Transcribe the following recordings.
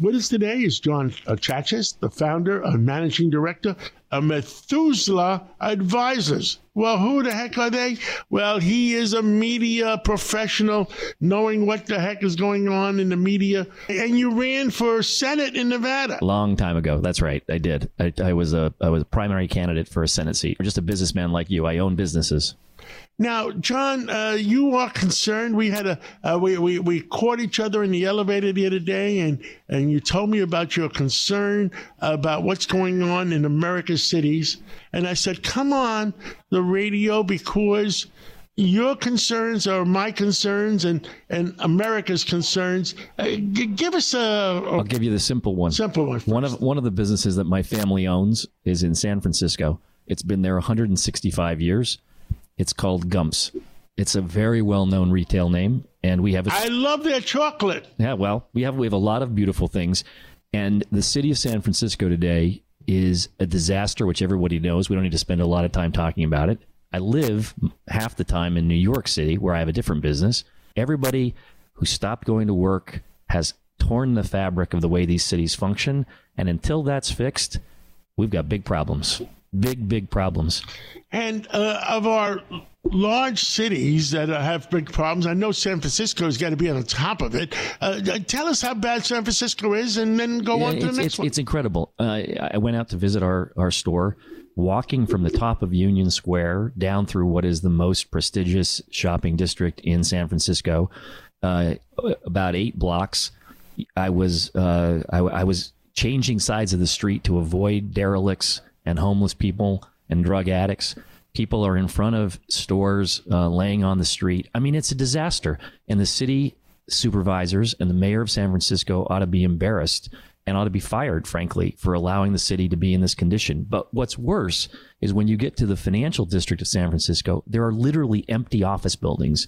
With us today is John uh, Chachas, the founder and managing director of Methuselah Advisors. Well, who the heck are they? Well, he is a media professional, knowing what the heck is going on in the media. And you ran for Senate in Nevada. Long time ago. That's right. I did. I, I was a I was a primary candidate for a Senate seat. I'm just a businessman like you. I own businesses. Now, John, uh, you are concerned. We had a uh, we, we we caught each other in the elevator the other day, and and you told me about your concern about what's going on in America's cities. And I said, "Come on, the radio, because." Your concerns are my concerns and, and America's concerns. Uh, g- give us a, a. I'll give you the simple one. Simple one. One of one of the businesses that my family owns is in San Francisco. It's been there 165 years. It's called Gumps. It's a very well-known retail name, and we have. A, I love their chocolate. Yeah, well, we have we have a lot of beautiful things, and the city of San Francisco today is a disaster, which everybody knows. We don't need to spend a lot of time talking about it. I live half the time in New York City, where I have a different business. Everybody who stopped going to work has torn the fabric of the way these cities function, and until that's fixed, we've got big problems. Big, big problems. And uh, of our large cities that uh, have big problems, I know San Francisco has got to be on the top of it. Uh, tell us how bad San Francisco is, and then go Yeah, on to the next it's, one. it's incredible. Uh, I went out to visit our, our store, walking from the top of Union Square down through what is the most prestigious shopping district in San Francisco, uh, about eight blocks. I was uh, I, I was changing sides of the street to avoid derelicts and homeless people and drug addicts. People are in front of stores, uh, laying on the street. I mean, it's a disaster. And the city supervisors and the mayor of San Francisco ought to be embarrassed and ought to be fired, frankly, for allowing the city to be in this condition. But what's worse is when you get to the financial district of San Francisco, there are literally empty office buildings.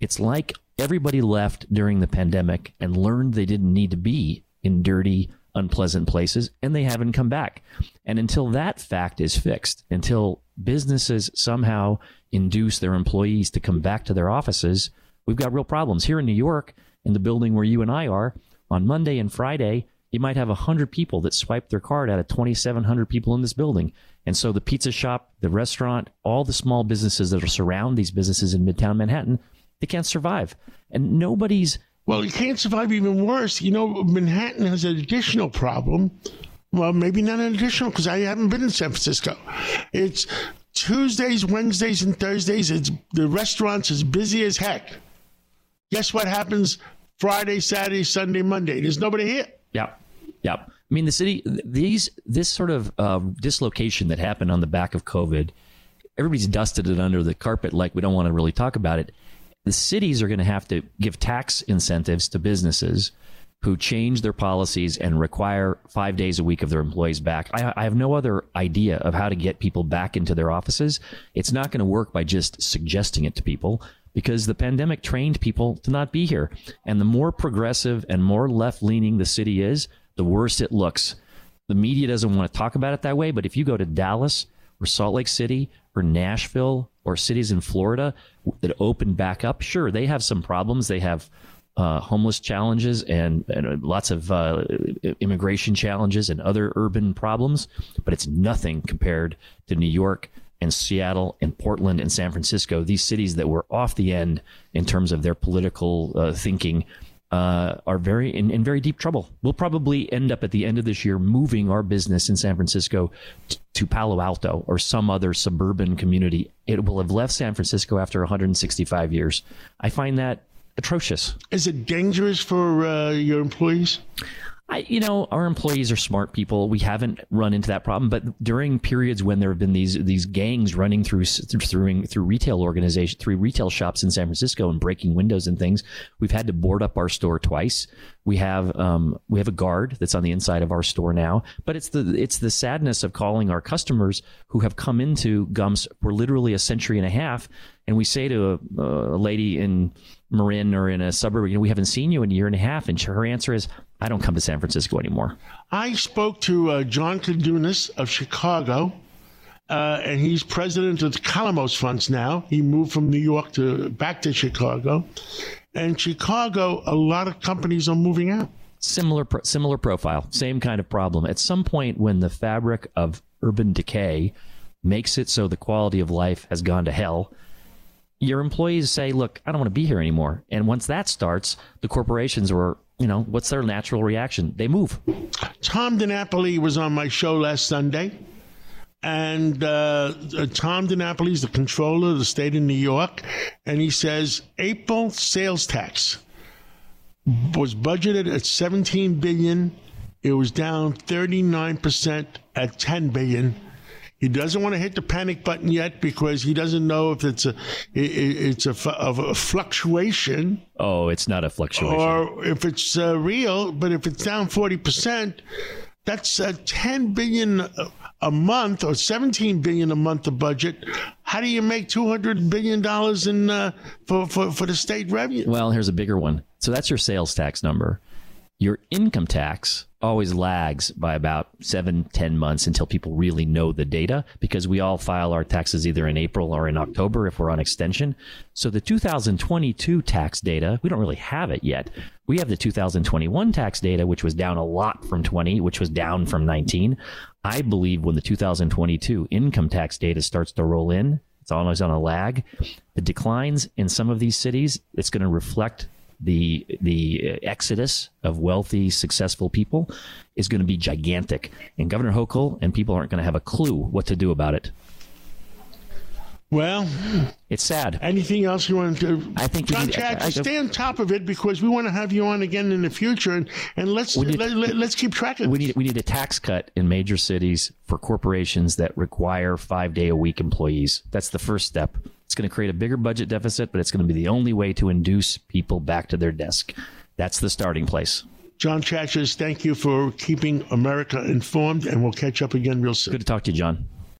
It's like everybody left during the pandemic and learned they didn't need to be in dirty, unpleasant places, and they haven't come back. And until that fact is fixed, until businesses somehow induce their employees to come back to their offices, we've got real problems. Here in New York, in the building where you and I are, on Monday and Friday, you might have 100 people that swipe their card out of 2,700 people in this building. And so the pizza shop, the restaurant, all the small businesses that are surround these businesses in Midtown Manhattan, they can't survive. And nobody's Well, you can't survive even worse. You know, Manhattan has an additional problem. Well, maybe not an additional because I haven't been in San Francisco. It's Tuesdays, Wednesdays, and Thursdays. It's the restaurants as busy as heck. Guess what happens Friday, Saturday, Sunday, Monday? There's nobody here. Yeah, yeah. I mean, the city, these, this sort of uh, dislocation that happened on the back of COVID, everybody's dusted it under the carpet like we don't want to really talk about it. The cities are going to have to give tax incentives to businesses who change their policies and require five days a week of their employees back. I, I have no other idea of how to get people back into their offices. It's not going to work by just suggesting it to people because the pandemic trained people to not be here. And the more progressive and more left leaning the city is, the worse it looks. The media doesn't want to talk about it that way, but if you go to Dallas or Salt Lake City or Nashville or cities in Florida that open back up, sure, they have some problems. They have uh, homeless challenges and, and lots of uh, immigration challenges and other urban problems, but it's nothing compared to New York and Seattle and Portland and San Francisco, these cities that were off the end in terms of their political uh, thinking. Uh, are very in, in very deep trouble. We'll probably end up at the end of this year moving our business in San Francisco t- to Palo Alto or some other suburban community. It will have left San Francisco after 165 years. I find that atrocious. Is it dangerous for uh, your employees? I, you know, our employees are smart people. We haven't run into that problem, but during periods when there have been these these gangs running through through through retail organization through retail shops in San Francisco and breaking windows and things, we've had to board up our store twice. We have um, we have a guard that's on the inside of our store now, but it's the it's the sadness of calling our customers who have come into Gumps for literally a century and a half, and we say to a, a lady in Marin or in a suburb, you know, we haven't seen you in a year and a half, and her answer is, I don't come to San Francisco anymore. I spoke to uh, John Koudounis of Chicago, uh, and he's president of the Calamos Funds now. He moved from New York to back to Chicago, and Chicago, a lot of companies are moving out. Similar, pro- similar profile, same kind of problem. At some point, when the fabric of urban decay makes it so the quality of life has gone to hell, your employees say, "Look, I don't want to be here anymore." And once that starts, the corporations were, you know, what's their natural reaction? They move. Tom DiNapoli was on my show last Sunday. And uh, Tom DiNapoli is the controller of the state of New York. And he says April sales tax was budgeted at 17 billion. It was down 39% at 10 billion. He doesn't want to hit the panic button yet because he doesn't know if it's a it's a, of a fluctuation. Oh, it's not a fluctuation, or if it's uh, real. But if it's down 40 percent, that's uh, 10 billion a month or 17 billion a month of budget. How do you make 200 billion dollars in uh, for, for for the state revenue? Well, here's a bigger one. So that's your sales tax number. Your income tax always lags by about seven, ten months until people really know the data because we all file our taxes either in April or in October if we're on extension. So the 2022 tax data, we don't really have it yet. We have the 2021 tax data, which was down a lot from 20, which was down from 19. I believe when the 2022 income tax data starts to roll in, it's always on a lag. The declines in some of these cities, it's going to reflect the the exodus of wealthy, successful people is going to be gigantic, and Governor Hochul and people aren't going to have a clue what to do about it. Well, it's sad. Anything else you want to? I think John Chad, stay on top of it because we want to have you on again in the future, and, and let's need, let, us keep track of. We need we need a tax cut in major cities for corporations that require five day a week employees. That's the first step. It's going to create a bigger budget deficit, but it's going to be the only way to induce people back to their desk. That's the starting place. John Chachas, thank you for keeping America informed, and we'll catch up again real soon. Good to talk to you, John.